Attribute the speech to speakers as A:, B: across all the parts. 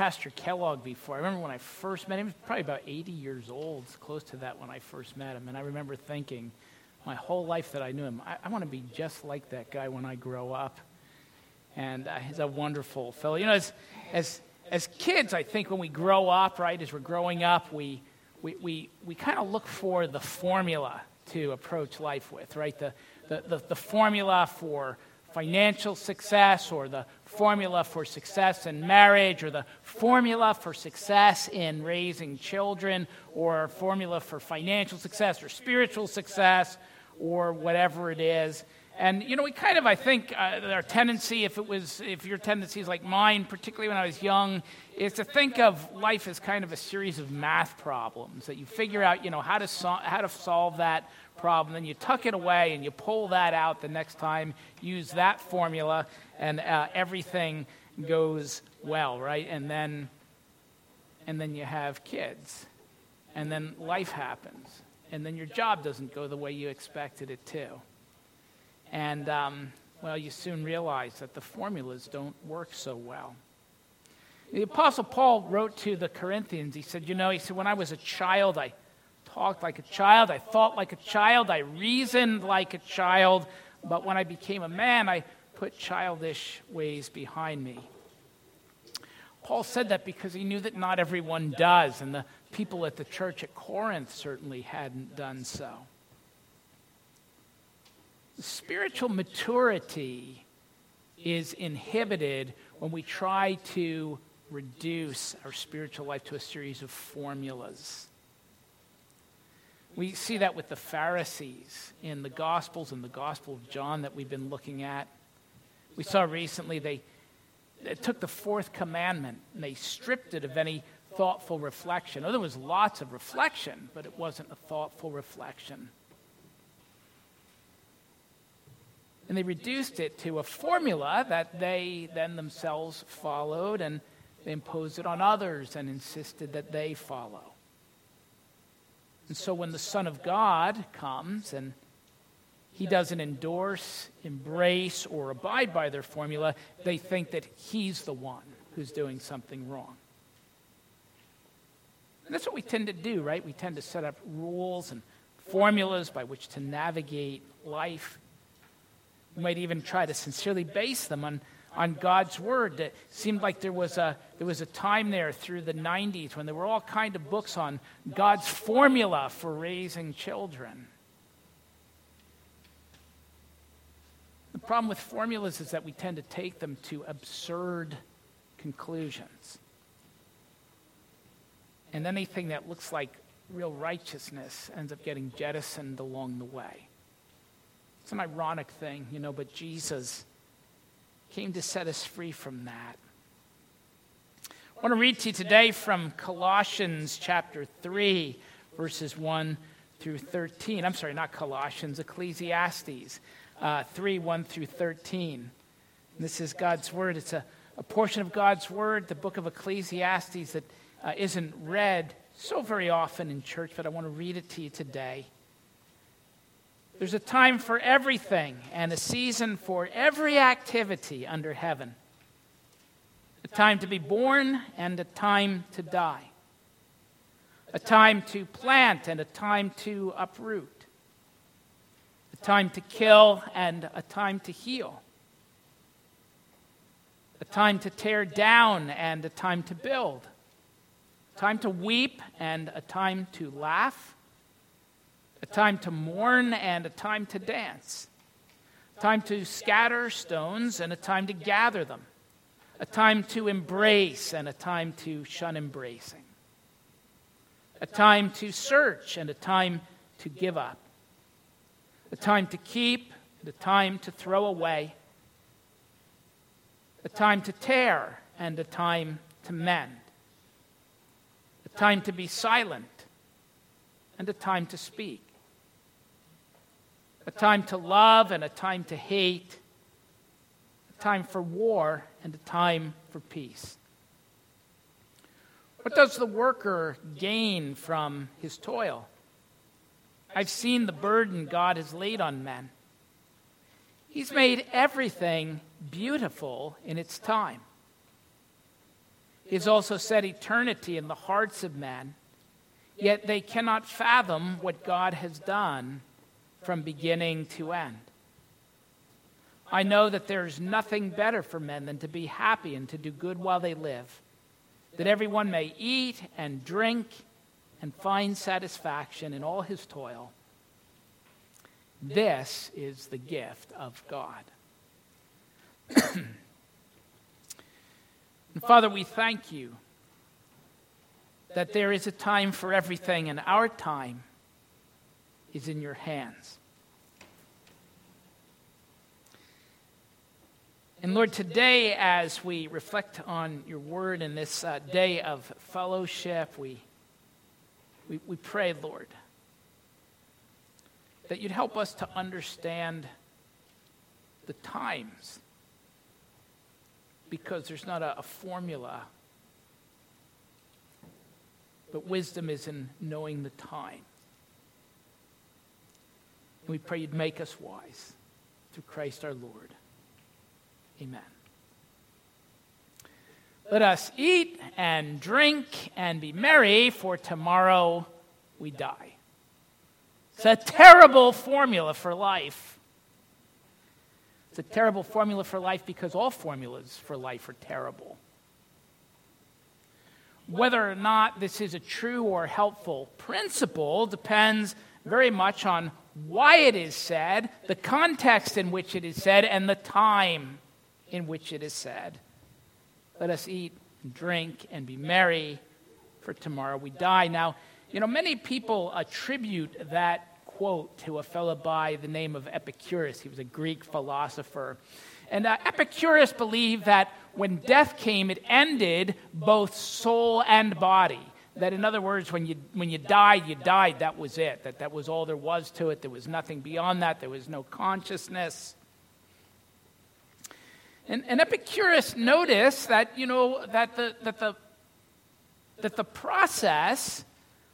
A: Pastor Kellogg before. I remember when I first met him, he was probably about 80 years old, close to that when I first met him. And I remember thinking, my whole life that I knew him, I, I want to be just like that guy when I grow up. And uh, he's a wonderful fellow. You know, as, as, as kids, I think when we grow up, right, as we're growing up, we, we, we, we kind of look for the formula to approach life with, right? The, the, the, the formula for financial success or the formula for success in marriage or the formula for success in raising children or formula for financial success or spiritual success or whatever it is. And you know, we kind of, I think, uh, our tendency, if it was, if your tendency is like mine, particularly when I was young, is to think of life as kind of a series of math problems that you figure out, you know, how to so- how to solve that problem, then you tuck it away and you pull that out the next time, use that formula, and uh, everything goes well, right? And then, and then you have kids, and then life happens, and then your job doesn't go the way you expected it to. And, um, well, you soon realize that the formulas don't work so well. The Apostle Paul wrote to the Corinthians, he said, You know, he said, when I was a child, I talked like a child, I thought like a child, I reasoned like a child, but when I became a man, I put childish ways behind me. Paul said that because he knew that not everyone does, and the people at the church at Corinth certainly hadn't done so. Spiritual maturity is inhibited when we try to reduce our spiritual life to a series of formulas. We see that with the Pharisees in the Gospels and the Gospel of John that we've been looking at. We saw recently they, they took the fourth commandment and they stripped it of any thoughtful reflection. Oh, there was lots of reflection, but it wasn't a thoughtful reflection. And they reduced it to a formula that they then themselves followed, and they imposed it on others and insisted that they follow. And so when the Son of God comes and he doesn't endorse, embrace, or abide by their formula, they think that he's the one who's doing something wrong. And that's what we tend to do, right? We tend to set up rules and formulas by which to navigate life. We might even try to sincerely base them on, on God's word. It seemed like there was, a, there was a time there through the 90s when there were all kind of books on God's formula for raising children. The problem with formulas is that we tend to take them to absurd conclusions. And anything that looks like real righteousness ends up getting jettisoned along the way. It's an ironic thing, you know, but Jesus came to set us free from that. I want to read to you today from Colossians chapter 3, verses 1 through 13. I'm sorry, not Colossians, Ecclesiastes uh, 3, 1 through 13. And this is God's word. It's a, a portion of God's word, the book of Ecclesiastes, that uh, not read so very often in church, but I want to read it to you today. There's a time for everything and a season for every activity under heaven. A time to be born and a time to die. A time to plant and a time to uproot. A time to kill and a time to heal. A time to tear down and a time to build. A time to weep and a time to laugh a time to mourn and a time to dance, a time to scatter stones and a time to gather them, a time to embrace and a time to shun embracing, a time to search and a time to give up, a time to keep and a time to throw away, a time to tear and a time to mend, a time to be silent and a time to speak, a time to love and a time to hate, a time for war and a time for peace. What does the worker gain from his toil? I've seen the burden God has laid on men. He's made everything beautiful in its time. He's also set eternity in the hearts of men, yet they cannot fathom what God has done from beginning to end. I know that there is nothing better for men than to be happy and to do good while they live, that everyone may eat and drink and find satisfaction in all his toil. This is the gift of God. Father, we thank you that there is a time for everything, and our time is in your hands. And Lord, today, as we reflect on your word in this uh, day of fellowship, we, we, we pray, Lord, that you'd help us to understand the times because there's not a, a formula, but wisdom is in knowing the time. We pray you'd make us wise through Christ our Lord. Amen. Let us eat and drink and be merry, for tomorrow we die. It's a terrible formula for life. It's a terrible formula for life because all formulas for life are terrible. Whether or not this is a true or helpful principle depends very much on why it is said, the context in which it is said, and the time in which it is said. Let us eat and drink and be merry, for tomorrow we die. Now, you know, many people attribute that quote to a fellow by the name of Epicurus. He was a Greek philosopher. And uh, Epicurus believed that when death came, it ended both soul and body. That, in other words, when you, when you died, you died. That was it. That, that was all there was to it. There was nothing beyond that. There was no consciousness. And, and Epicurus noticed that, you know, that the, that, the, that the process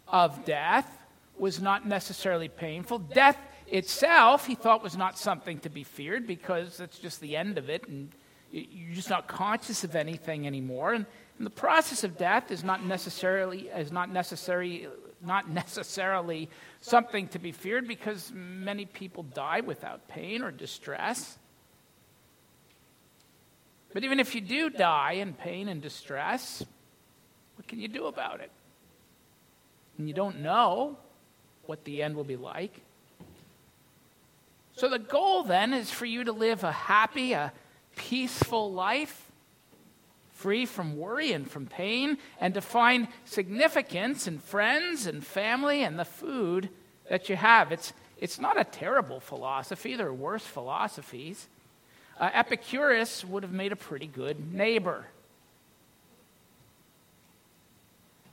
A: of death was not necessarily painful. Death itself, he thought, was not something to be feared because that's just the end of it, and you're just not conscious of anything anymore. And, and the process of death is not necessarily is not necessary not necessarily something to be feared because many people die without pain or distress. But even if you do die in pain and distress, what can you do about it? And you don't know what the end will be like. So the goal then is for you to live a happy, a peaceful life, free from worry and from pain, and to find significance in friends and family and the food that you have. It's, it's not a terrible philosophy, there are worse philosophies. Uh, Epicurus would have made a pretty good neighbor.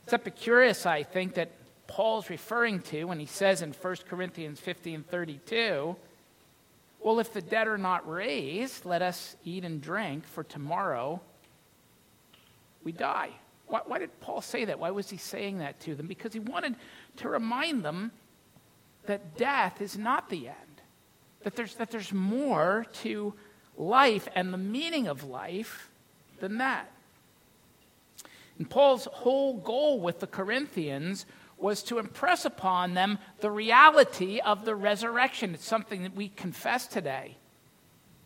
A: It's Epicurus, I think, that Paul's referring to when he says in 1 Corinthians 15 32, Well, if the dead are not raised, let us eat and drink, for tomorrow we die. Why, why, did Paul say that? Why was he saying that to them? Because he wanted to remind them that death is not the end, that there's, that there's more to life and the meaning of life than that. And Paul's whole goal with the Corinthians was to impress upon them the reality of the resurrection. It's something that we confess today.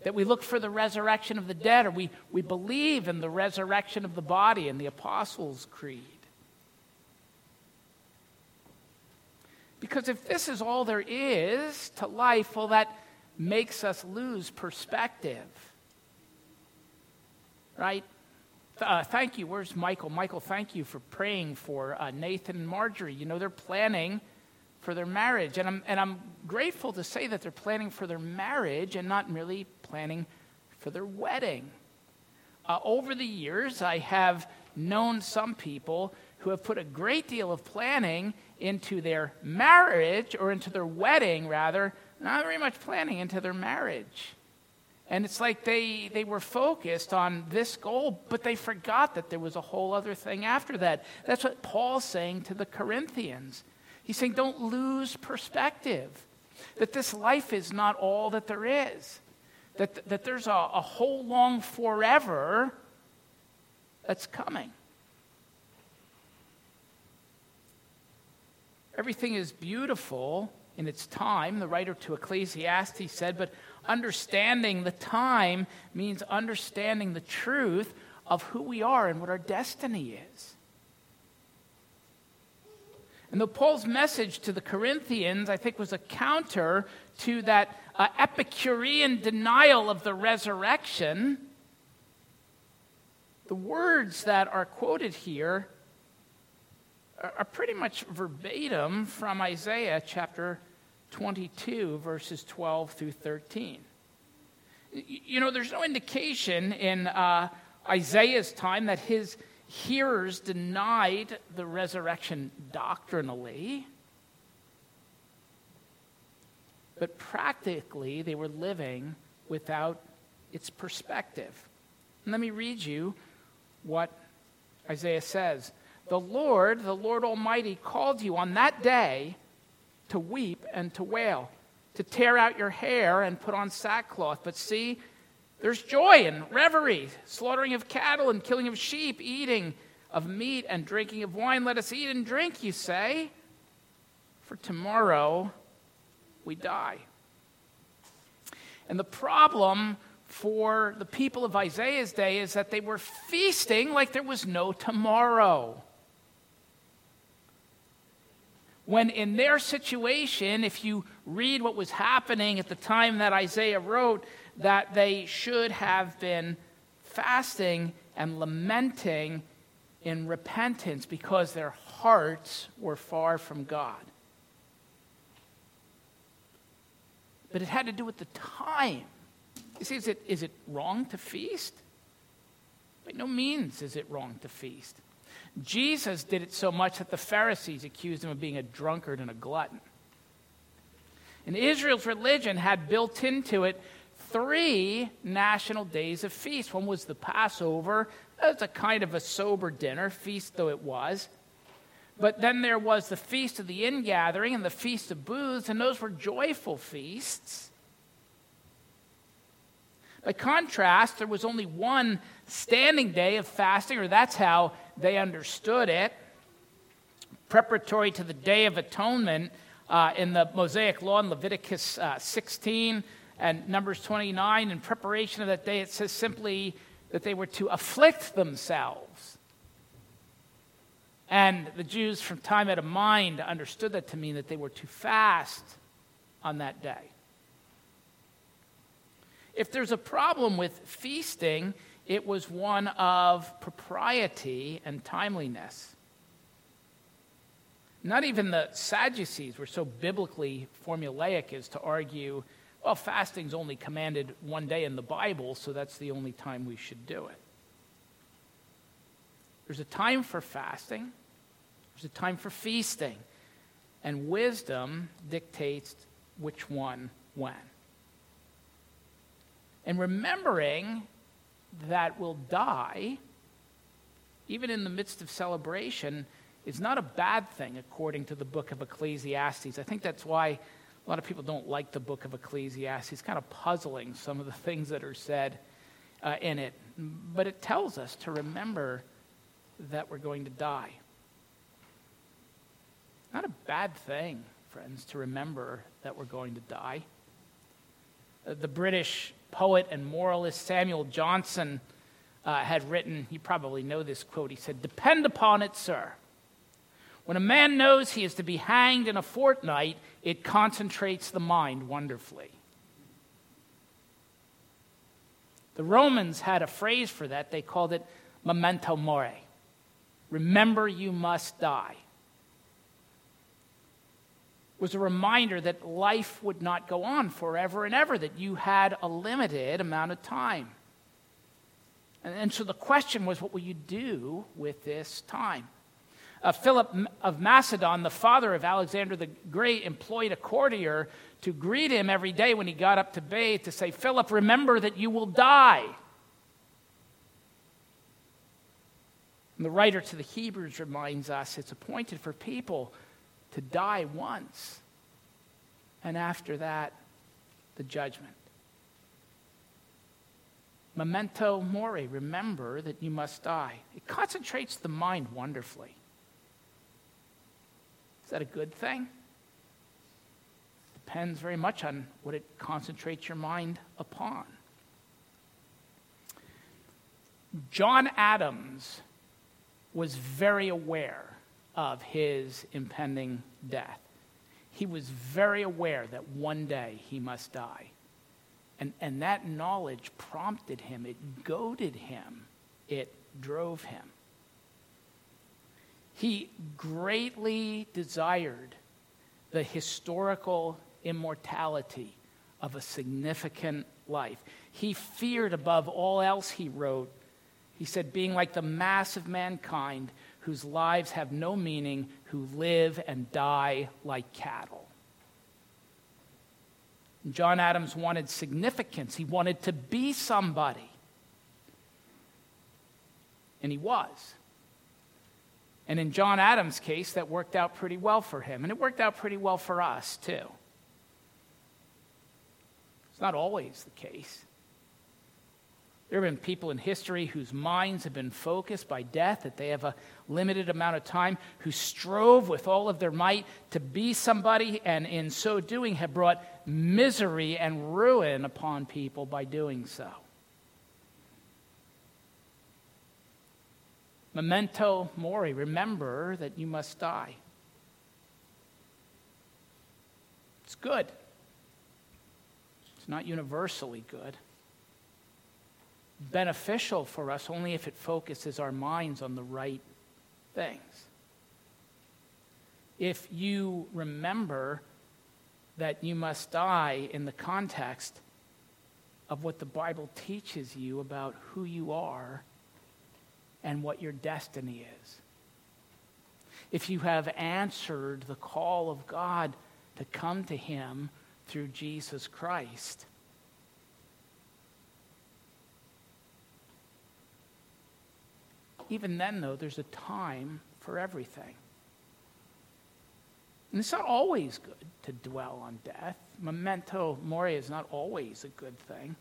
A: That we look for the resurrection of the dead, or we, we believe in the resurrection of the body in the Apostles' Creed. Because if this is all there is to life, well, that makes us lose perspective. Right? Uh, thank you. Where's Michael? Michael, thank you for praying for uh, Nathan and Marjorie. You know, they're planning for their marriage. And I'm, and I'm grateful to say that they're planning for their marriage and not merely planning for their wedding. Uh, over the years, I have known some people who have put a great deal of planning into their marriage, or into their wedding, rather, not very much planning into their marriage. And it's like they, they were focused on this goal, but they forgot that there was a whole other thing after that. That's what Paul's saying to the Corinthians. He's saying, don't lose perspective that this life is not all that there is, that, that there's a, a whole long forever that's coming. Everything is beautiful in its time, the writer to Ecclesiastes said, but understanding the time means understanding the truth of who we are and what our destiny is. And though Paul's message to the Corinthians, I think, was a counter to that uh, Epicurean denial of the resurrection, the words that are quoted here are, are pretty much verbatim from Isaiah chapter 22, verses 12 through 13. You know, there's no indication in uh, Isaiah's time that his hearers denied the resurrection doctrinally, but practically they were living without its perspective. And let me read you what Isaiah says The Lord, the Lord Almighty, called you on that day to weep and to wail, to tear out your hair and put on sackcloth. But see, there's joy and reverie, slaughtering of cattle and killing of sheep, eating of meat and drinking of wine. Let us eat and drink, you say, for tomorrow we die. And the problem for the people of Isaiah's day is that they were feasting like there was no tomorrow. When in their situation, if you read what was happening at the time that Isaiah wrote, that they should have been fasting and lamenting in repentance because their hearts were far from God. But it had to do with the time. You see, is it, is it wrong to feast? By no means is it wrong to feast. Jesus did it so much that the Pharisees accused him of being a drunkard and a glutton. And Israel's religion had built into it three national days of feast. One was the Passover. That was a kind of a sober dinner, feast though it was. But then there was the Feast of the Ingathering and the Feast of Booths, and those were joyful feasts. By contrast, there was only one standing day of fasting, or that's how they understood it, preparatory to the Day of Atonement uh, in the Mosaic Law in Leviticus uh, 16 and Numbers 29, in preparation of that day, it says simply that they were to afflict themselves. And the Jews, from time out of mind, understood that to mean that they were to fast on that day. If there's a problem with feasting, it was one of propriety and timeliness. Not even the Sadducees were so biblically formulaic as to argue well, fasting's only commanded one day in the Bible, so that's the only time we should do it. There's a time for fasting, there's a time for feasting, and wisdom dictates which one when. And remembering that we'll die, even in the midst of celebration, is not a bad thing according to the book of Ecclesiastes. I think that's why a lot of people don't like the book of Ecclesiastes. It's kind of puzzling, some of the things that are said uh, in it. But it tells us to remember that we're going to die. Not a bad thing, friends, to remember that we're going to die. Uh, the British poet and moralist Samuel Johnson uh, had written, you probably know this quote. He said, Depend upon it, sir. When a man knows he is to be hanged in a fortnight, it concentrates the mind wonderfully. The Romans had a phrase for that. They called it memento mori. Remember, you must die. It was a reminder that life would not go on forever and ever, that you had a limited amount of time. And, and so the question was, what will you do with this time? Uh, Philip of Macedon, the father of Alexander the Great, employed a courtier to greet him every day when he got up to bathe to say, Philip, remember that you will die. And the writer to the Hebrews reminds us it's appointed for people to die once, and after that, the judgment. Memento mori, remember that you must die. It concentrates the mind wonderfully. Is that a good thing? Depends very much on what it concentrates your mind upon. John Adams was very aware of his impending death. He was very aware that one day he must die. And, and that knowledge prompted him, it goaded him, it drove him. He greatly desired the historical immortality of a significant life. He feared above all else, he wrote, he said, being like the mass of mankind whose lives have no meaning, who live and die like cattle. John Adams wanted significance. He wanted to be somebody. And he was. And in John Adams' case, that worked out pretty well for him. And it worked out pretty well for us, too. It's not always the case. There have been people in history whose minds have been focused by death, that they have a limited amount of time, who strove with all of their might to be somebody, and in so doing have brought misery and ruin upon people by doing so. Memento mori, remember that you must die. It's good. It's not universally good beneficial for us only if it focuses our minds on the right things. If you remember that you must die in the context of what the Bible teaches you about who you are and what your destiny is. If you have answered the call of God to come to Him through Jesus Christ, even then, though, there's a time for everything. And it's not always good to dwell on death. Memento mori is not always a good thing.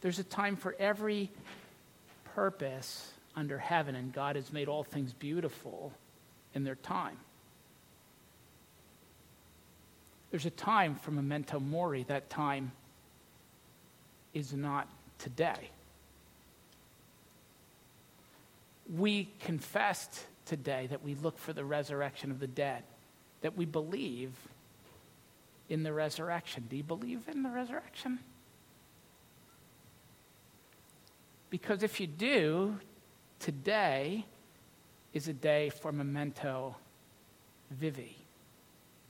A: There's a time for every purpose under heaven, and God has made all things beautiful in their time. There's a time for memento mori. That time is not today we confessed today that we look for the resurrection of the dead, that we believe in the resurrection. Do you believe in the resurrection? Because if you do, today is a day for memento vivi,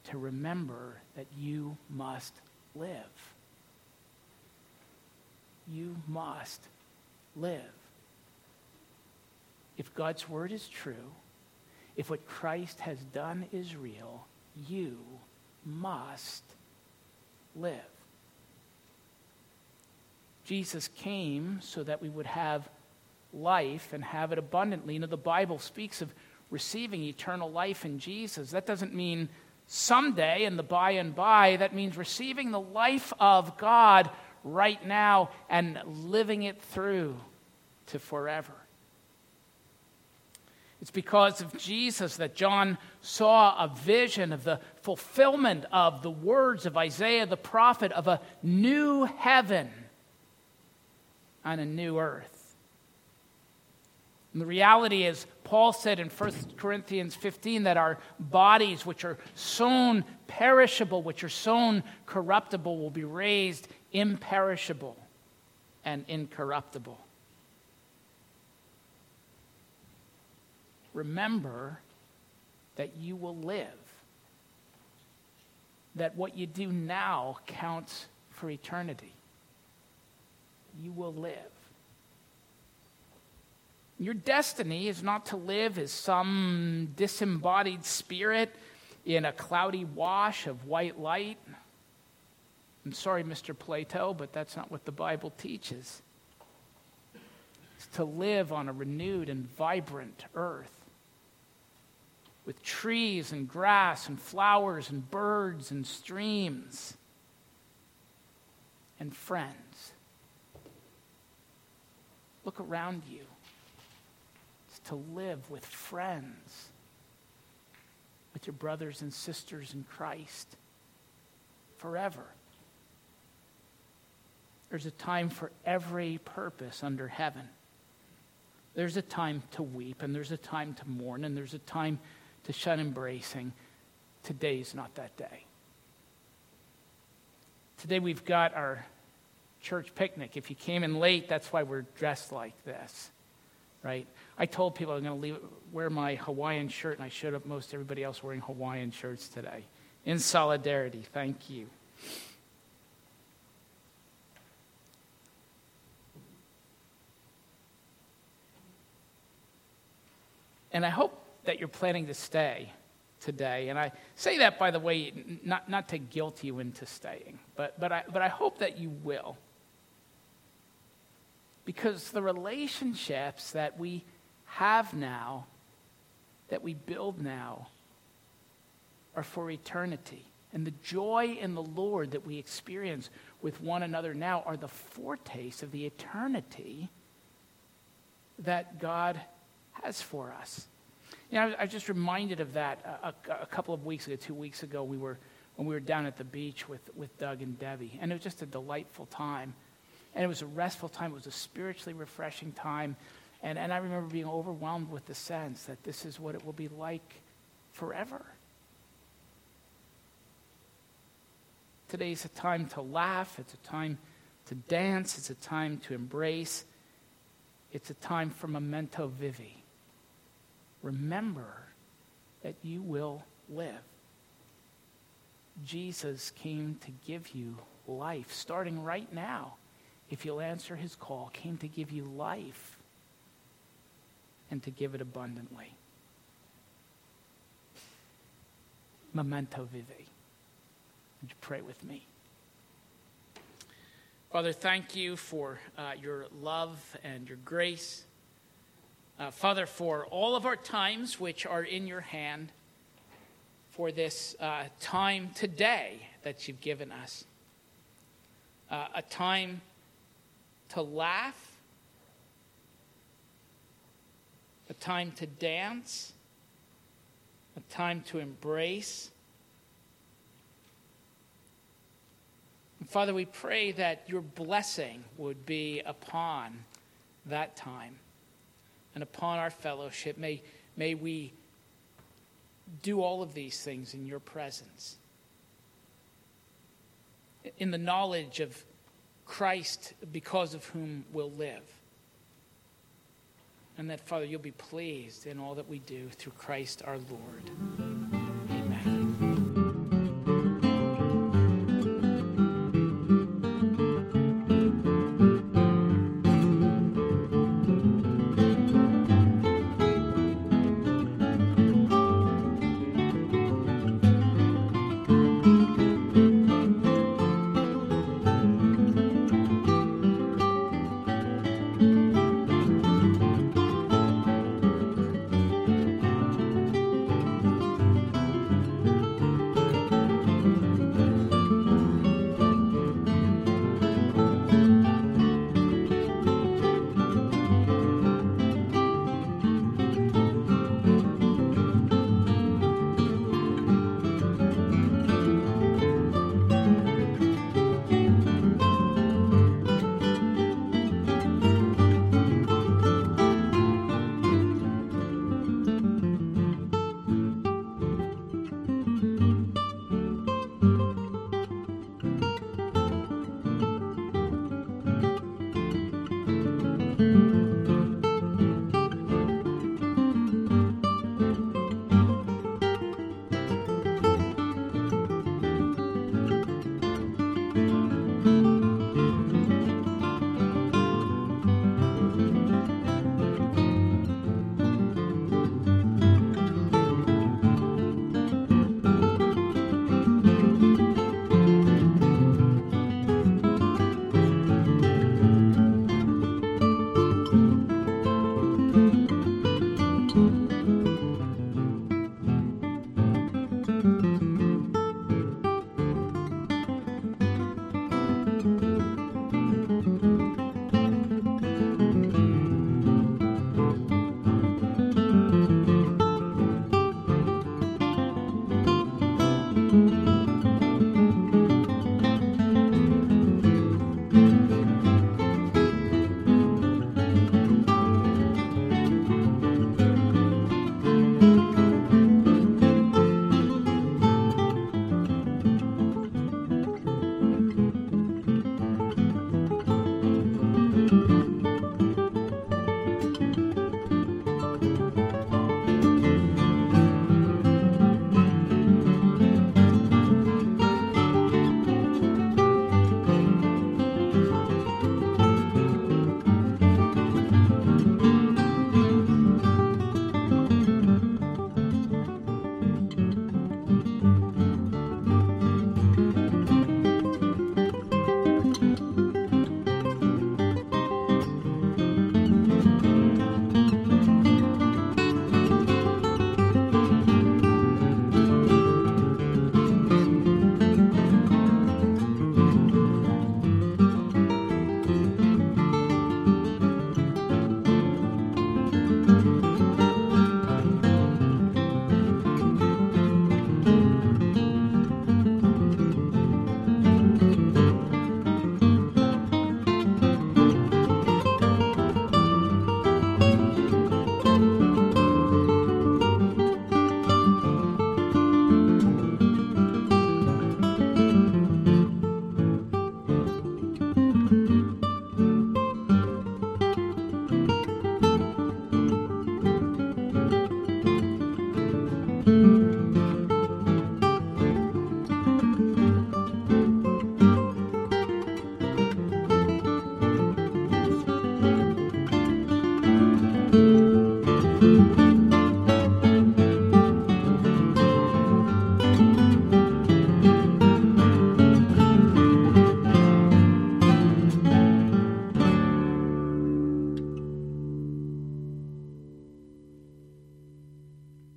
A: to remember that you must live. You must live if God's word is true, if what Christ has done is real, you must live. Jesus came so that we would have life and have it abundantly. You know, the Bible speaks of receiving eternal life in Jesus. That doesn't mean someday in the by and by. That means receiving the life of God right now and living it through to forever. It's because of Jesus that John saw a vision of the fulfillment of the words of Isaiah the prophet of a new heaven and a new earth. And the reality is, Paul said in 1 Corinthians 15 that our bodies, which are sown perishable, which are sown corruptible, will be raised imperishable and incorruptible. remember that you will live. That what you do now counts for eternity. You will live. Your destiny is not to live as some disembodied spirit in a cloudy wash of white light. I'm sorry, Mr. Plato, but that's not what the Bible teaches. It's to live on a renewed and vibrant earth with trees and grass and flowers and birds and streams and friends. Look around you. To live with friends, with your brothers and sisters in Christ forever. There's a time for every purpose under heaven. There's a time to weep, and there's a time to mourn, and there's a time to shun embracing. Today's not that day. Today we've got our church picnic. If you came in late, that's why we're dressed like this, right? I told people I'm going to wear my Hawaiian shirt, and I showed up most everybody else wearing Hawaiian shirts today. In solidarity, thank you. And I hope that you're planning to stay today. And I say that, by the way, not, not to guilt you into staying, but, but, I, but I hope that you will. Because the relationships that we have now, that we build now, are for eternity. And the joy in the Lord that we experience with one another now are the foretaste of the eternity that God has for us. You know, I was just reminded of that a, a, couple of weeks ago, two weeks ago, we were, when we were down at the beach with, with Doug and Debbie. And it was just a delightful time. And it was a restful time. It was a spiritually refreshing time. And, and I remember being overwhelmed with the sense that this is what it will be like forever. Today's a time to laugh. It's a time to dance. It's a time to embrace. It's a time for memento vivi remember that you will live. Jesus came to give you life, starting right now. If you'll answer his call, came to give you life and to give it abundantly. Memento vivi. Would you pray with me? Father, thank you for uh, your love and your grace. Uh, Father, for all of our times which are in your hand, for this uh, time today that you've given us, uh, a time to laugh, a time to dance, a time to embrace. And Father, we pray that your blessing would be upon that time and upon our fellowship. May, may we do all of these things in your presence. In the knowledge of Christ, because of whom we'll live. And that, Father, you'll be pleased in all that we do through Christ our Lord.